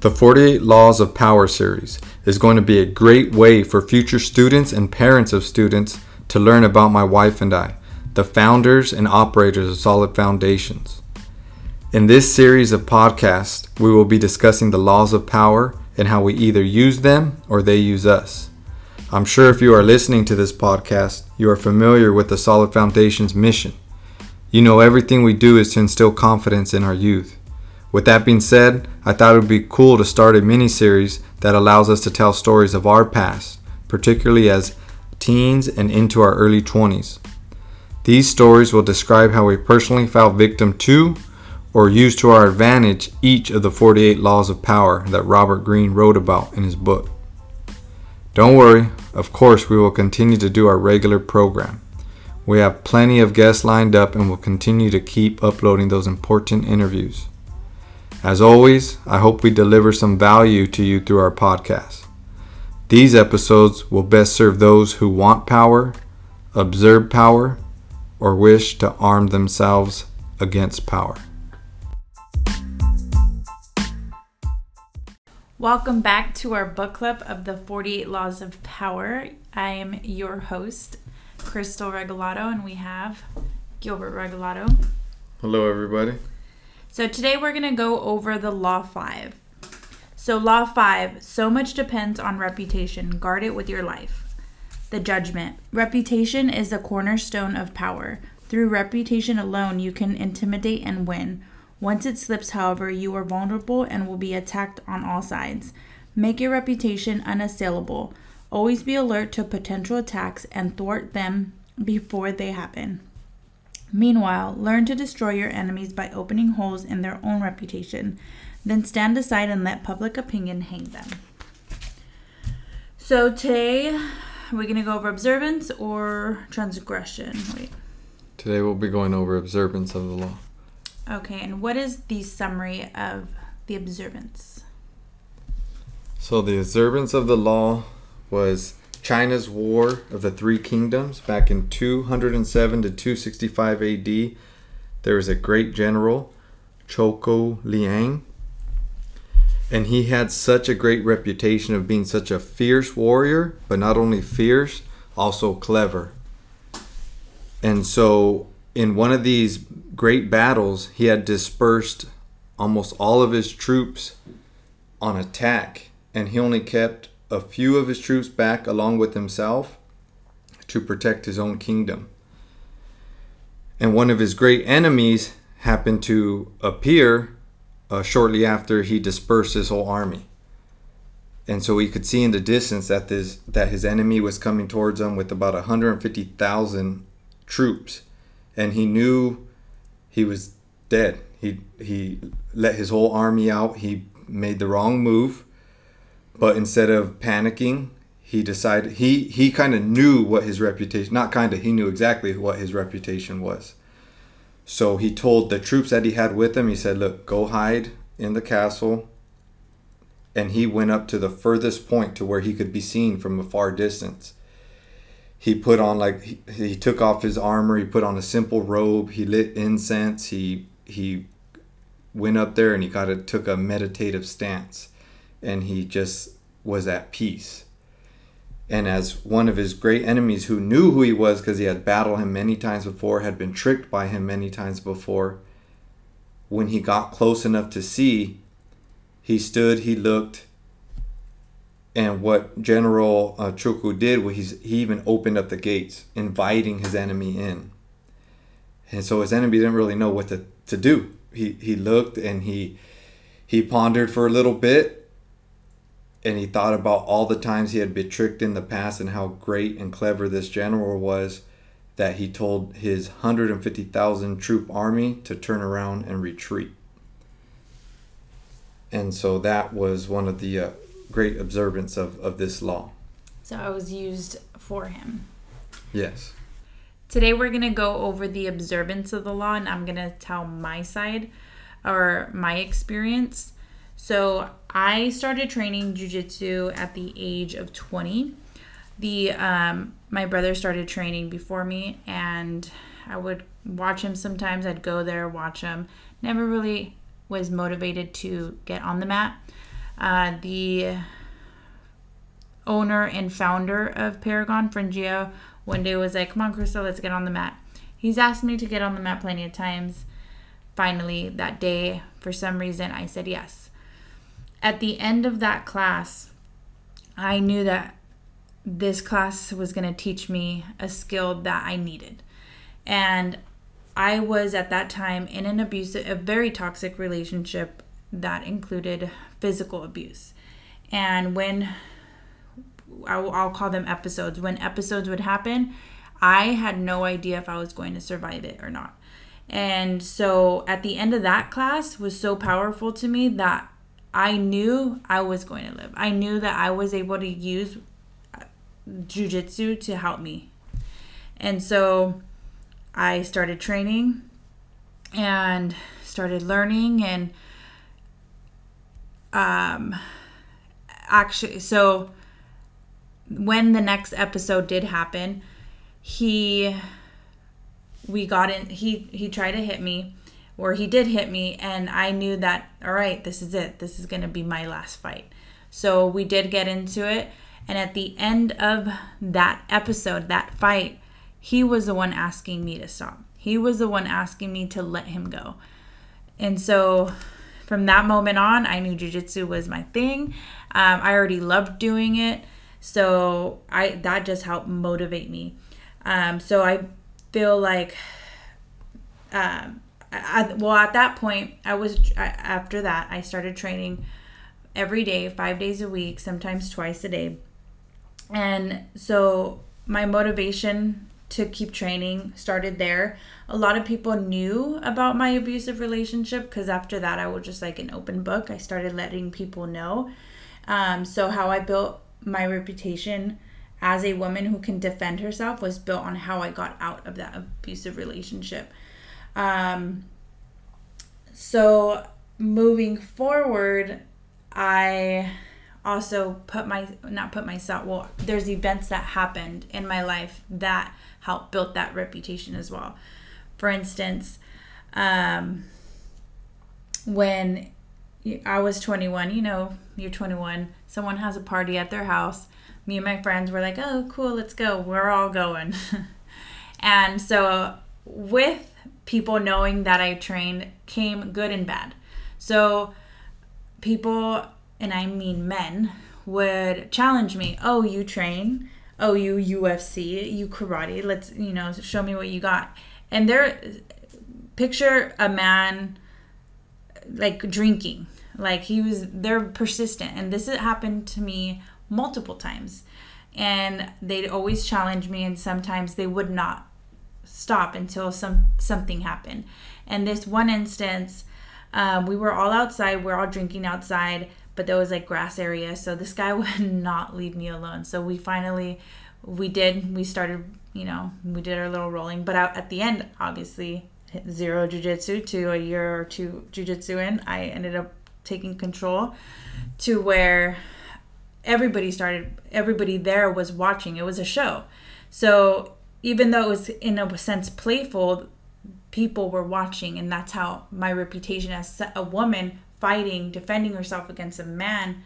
The 48 Laws of Power series is going to be a great way for future students and parents of students to learn about my wife and I, the founders and operators of Solid Foundations. In this series of podcasts, we will be discussing the laws of power and how we either use them or they use us. I'm sure if you are listening to this podcast, you are familiar with the Solid Foundations mission. You know everything we do is to instill confidence in our youth. With that being said, I thought it would be cool to start a mini series that allows us to tell stories of our past, particularly as teens and into our early 20s. These stories will describe how we personally fell victim to or used to our advantage each of the 48 laws of power that Robert Greene wrote about in his book. Don't worry, of course, we will continue to do our regular program. We have plenty of guests lined up and will continue to keep uploading those important interviews. As always, I hope we deliver some value to you through our podcast. These episodes will best serve those who want power, observe power, or wish to arm themselves against power. Welcome back to our book club of the 48 Laws of Power. I am your host, Crystal Regalado, and we have Gilbert Regalado. Hello, everybody. So today we're going to go over the Law 5. So, Law 5 so much depends on reputation. Guard it with your life. The judgment. Reputation is the cornerstone of power. Through reputation alone, you can intimidate and win. Once it slips, however, you are vulnerable and will be attacked on all sides. Make your reputation unassailable. Always be alert to potential attacks and thwart them before they happen. Meanwhile, learn to destroy your enemies by opening holes in their own reputation. Then stand aside and let public opinion hang them. So today, we're going to go over observance or transgression? Wait. Today we'll be going over observance of the law. Okay, and what is the summary of the observance? So, the observance of the law was China's War of the Three Kingdoms back in 207 to 265 AD. There was a great general, Zhou Liang, and he had such a great reputation of being such a fierce warrior, but not only fierce, also clever. And so, in one of these great battles, he had dispersed almost all of his troops on attack, and he only kept a few of his troops back along with himself to protect his own kingdom. And one of his great enemies happened to appear uh, shortly after he dispersed his whole army. And so he could see in the distance that this that his enemy was coming towards him with about 150,000 troops, and he knew he was dead. He he let his whole army out. He made the wrong move, but instead of panicking, he decided he he kind of knew what his reputation not kind of he knew exactly what his reputation was. So he told the troops that he had with him. He said, "Look, go hide in the castle." And he went up to the furthest point to where he could be seen from a far distance he put on like he, he took off his armor he put on a simple robe he lit incense he he went up there and he kind of took a meditative stance and he just was at peace and as one of his great enemies who knew who he was because he had battled him many times before had been tricked by him many times before when he got close enough to see he stood he looked and what General uh, Chuko did was he's, he even opened up the gates, inviting his enemy in. And so his enemy didn't really know what to, to do. He, he looked and he, he pondered for a little bit and he thought about all the times he had been tricked in the past and how great and clever this general was that he told his 150,000 troop army to turn around and retreat. And so that was one of the uh, great observance of, of this law. So it was used for him. Yes. Today we're going to go over the observance of the law and I'm going to tell my side or my experience. So I started training jujitsu at the age of 20. The um, my brother started training before me and I would watch him sometimes. I'd go there, watch him. Never really was motivated to get on the mat. uh, the owner and founder of Paragon Franjinha one day was like, "Come on, Crystal, let's get on the mat." He's asked me to get on the mat plenty of times. Finally, that day, for some reason, I said yes. At the end of that class, I knew that this class was going to teach me a skill that I needed. And I was at that time in an abusive, a very toxic relationship that included physical abuse. And when I'll, I'll call them episodes, when episodes would happen, I had no idea if I was going to survive it or not. And so at the end of that class was so powerful to me that I knew I was going to live. I knew that I was able to use uh, jujitsu to help me. And so I started training and started learning and um actually so when the next episode did happen, he we got in he he tried to hit me or he did hit me and I knew that all right, this is it. This is going to be my last fight. So we did get into it and at the end of that episode, that fight, he was the one asking me to stop. He was the one asking me to let him go. And so from that moment on, I knew jujitsu was my thing. Um, I already loved doing it. So I that just helped motivate me. Um, so I feel like, um, I, well, at that point, I was after that I started training every day, five days a week, sometimes twice a day, and so my motivation to keep training started there. A lot of people knew about my abusive relationship because after that, I was just like an open book. I started letting people know. Um, so how I built my reputation as a woman who can defend herself was built on how I got out of that abusive relationship. Um, so moving forward, I also put my not put myself well there's events that happened in my life that helped build that reputation as well for instance um, when I was 21, you know, you're 21, someone has a party at their house. Me and my friends were like, oh, cool, let's go. We're all going. and so, with people knowing that I trained, came good and bad. So, people, and I mean men, would challenge me, oh, you train? Oh, you UFC, you karate, let's, you know, show me what you got. And they're, picture a man like drinking. Like he was, they're persistent. And this happened to me multiple times. And they'd always challenge me, and sometimes they would not stop until some something happened. And this one instance, um, we were all outside. We're all drinking outside, but there was like grass area, so this guy would not leave me alone. So we finally, we did. We started, you know, we did our little rolling. But out at the end, obviously, zero jujitsu to a year or two jujitsu in, I ended up taking control to where everybody started, everybody there was watching. It was a show. So even though it was in a sense playful, people were watching. And that's how my reputation as a woman fighting, defending herself against a man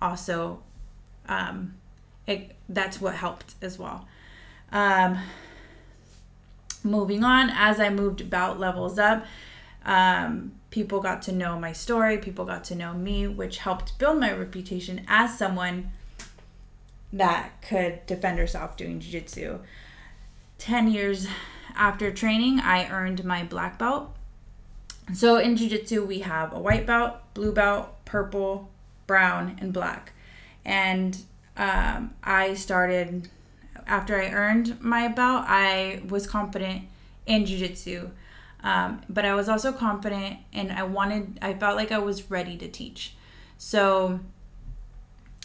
also, um, it, that's what helped as well. Um, moving on, as I moved about levels up, um, people got to know my story, people got to know me, which helped build my reputation as someone that could defend herself doing jiu-jitsu. 10 years after training, I earned my black belt. So in jiu-jitsu, we have a white belt, blue belt, purple, brown, and black. And um, I started after I earned my belt, I was confident in jujitsu. Um, but I was also confident and I wanted, I felt like I was ready to teach. So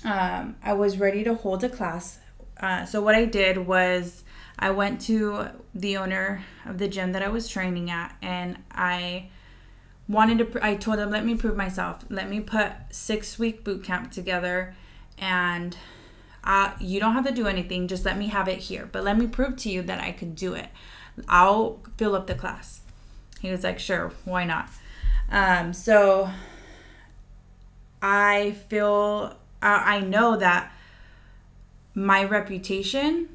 um, I was ready to hold a class. Uh, so what I did was I went to the owner of the gym that I was training at and I wanted to, I told him, let me prove myself. Let me put six week boot camp together and uh, you don't have to do anything. Just let me have it here. But let me prove to you that I could do it. I'll fill up the class. He was like, sure, why not? Um, so I feel uh, I know that my reputation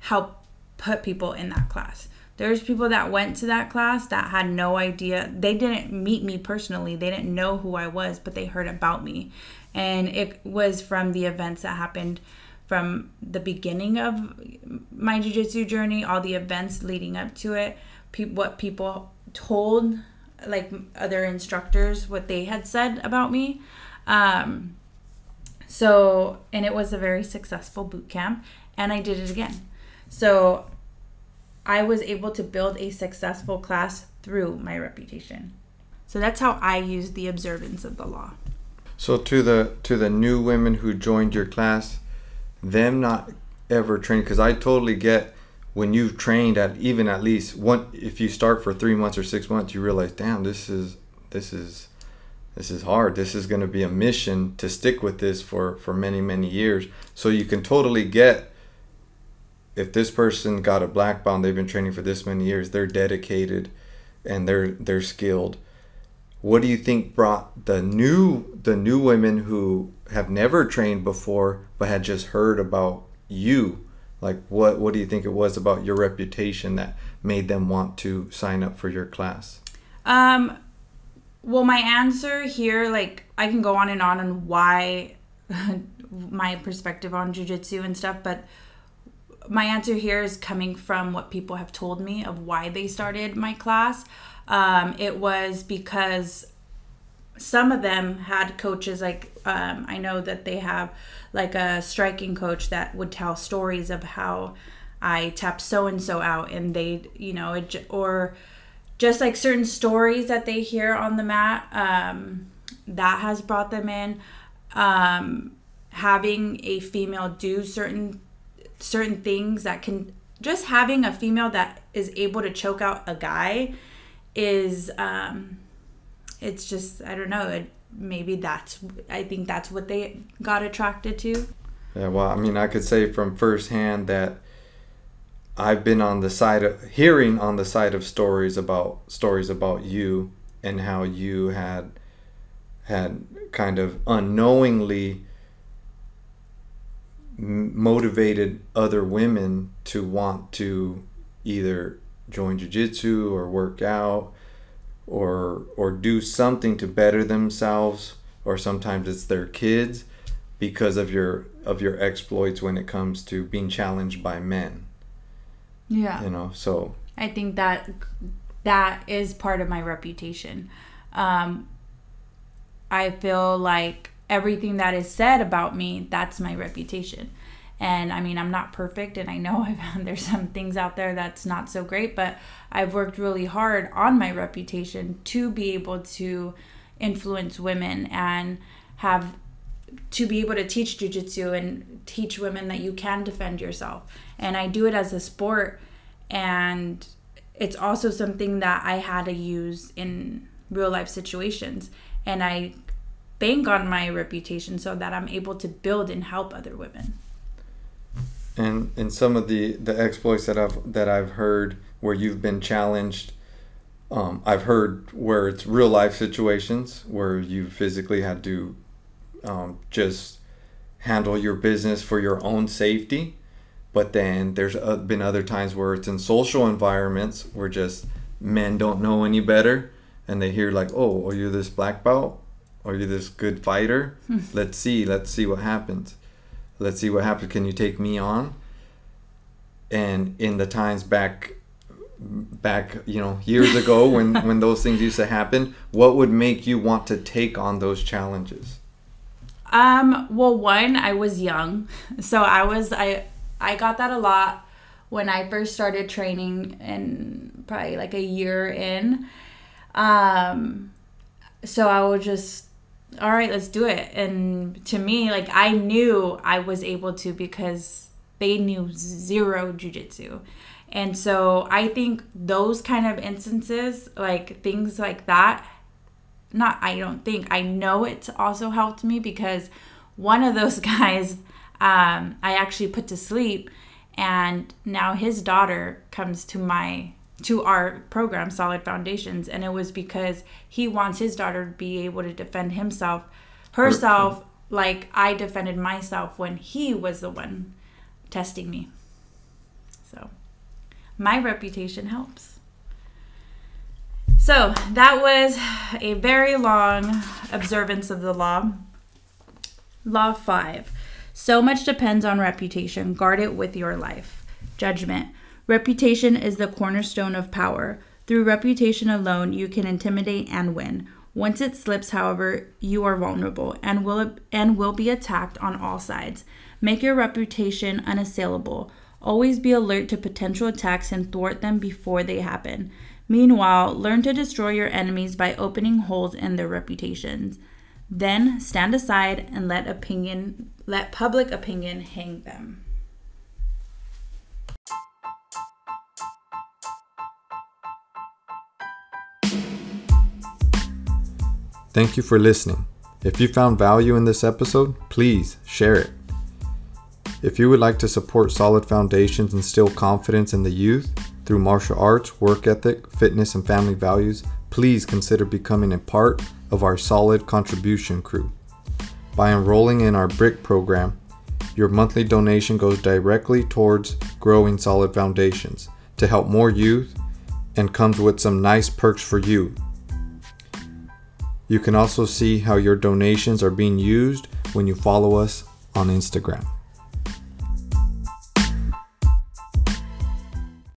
helped put people in that class. There's people that went to that class that had no idea. They didn't meet me personally. They didn't know who I was, but they heard about me. And it was from the events that happened from the beginning of my jiu-jitsu journey, all the events leading up to it, pe- what people told like other instructors what they had said about me. Um, so, and it was a very successful boot camp, and I did it again. So, I was able to build a successful class through my reputation. So that's how I use the observance of the law. So to the to the new women who joined your class, them not ever trained because I totally get when you've trained at even at least one if you start for three months or six months you realize damn this is this is this is hard this is going to be a mission to stick with this for for many many years so you can totally get if this person got a black belt they've been training for this many years they're dedicated and they're they're skilled. What do you think brought the new the new women who have never trained before but had just heard about you? Like what what do you think it was about your reputation that made them want to sign up for your class? Um well my answer here like i can go on and on on why my perspective on jiu-jitsu and stuff but my answer here is coming from what people have told me of why they started my class. Um, it was because some of them had coaches like um, i know that they have like a striking coach that would tell stories of how i tapped so and so out and they you know it, or just like certain stories that they hear on the mat um, that has brought them in. Um, having a female do certain certain things that can just having a female that is able to choke out a guy is um it's just I don't know. It, maybe that's I think that's what they got attracted to. Yeah, well, I mean, I could say from firsthand that I've been on the side of hearing on the side of stories about stories about you and how you had had kind of unknowingly motivated other women to want to either join jiu-jitsu or work out or or do something to better themselves or sometimes it's their kids because of your of your exploits when it comes to being challenged by men. Yeah. You know so i think that that is part of my reputation. Um i feel like everything that is said about me that's my reputation and I mean, I'm not perfect, and I know I've, there's some things out there that's not so great, but I've worked really hard on my reputation to be able to influence women and have to be able to teach jujitsu and teach women that you can defend yourself. And I do it as a sport, and it's also something that I had to use in real life situations. And I bank on my reputation so that I'm able to build and help other women. And in some of the the exploits that I've that I've heard where you've been challenged um, I've heard where it's real life situations where you physically had to um, just handle your business for your own safety. But then there's been other times where it's in social environments where just men don't know any better and they hear like oh are you this black belt are you this good fighter? Hmm. let's see let's see what happens. Let's see what happens. Can you take me on? And in the times back back you know years ago when when those things used to happen what would make you want to take on those challenges? Um well one i was young. So i was i i got that a lot when i first started training and probably like a year in. Um so i would just all right, let's do it. And to me, like I knew I was able to because they knew zero jujitsu. And so I think those kind of instances, like things like that, not I don't think, I know it's also helped me because one of those guys um, I actually put to sleep and now his daughter comes to my to our program, Solid Foundations. And it was because he wants his daughter to be able to defend himself herself like I defended myself when he was the one testing me. So my reputation helps. So that was a very long observance of the law. Law 5. So much depends on reputation. Guard it with your life. Judgment. Reputation is the cornerstone of power. Through reputation alone, you can intimidate and win. Once it slips, however, you are vulnerable and will and will be attacked on all sides. Make your reputation unassailable. Always be alert to potential attacks and thwart them before they happen. Meanwhile, learn to destroy your enemies by opening holes in their reputations. Then stand aside and let opinion let public opinion hang them. Thank you for listening. If you found value in this episode, please share it. If you would like to support solid foundations and instill confidence in the youth through martial arts, work ethic, fitness, and family values, please consider becoming a part of our solid contribution crew. By enrolling in our BRIC program, your monthly donation goes directly towards growing solid foundations to help more youth and comes with some nice perks for you. You can also see how your donations are being used when you follow us on Instagram.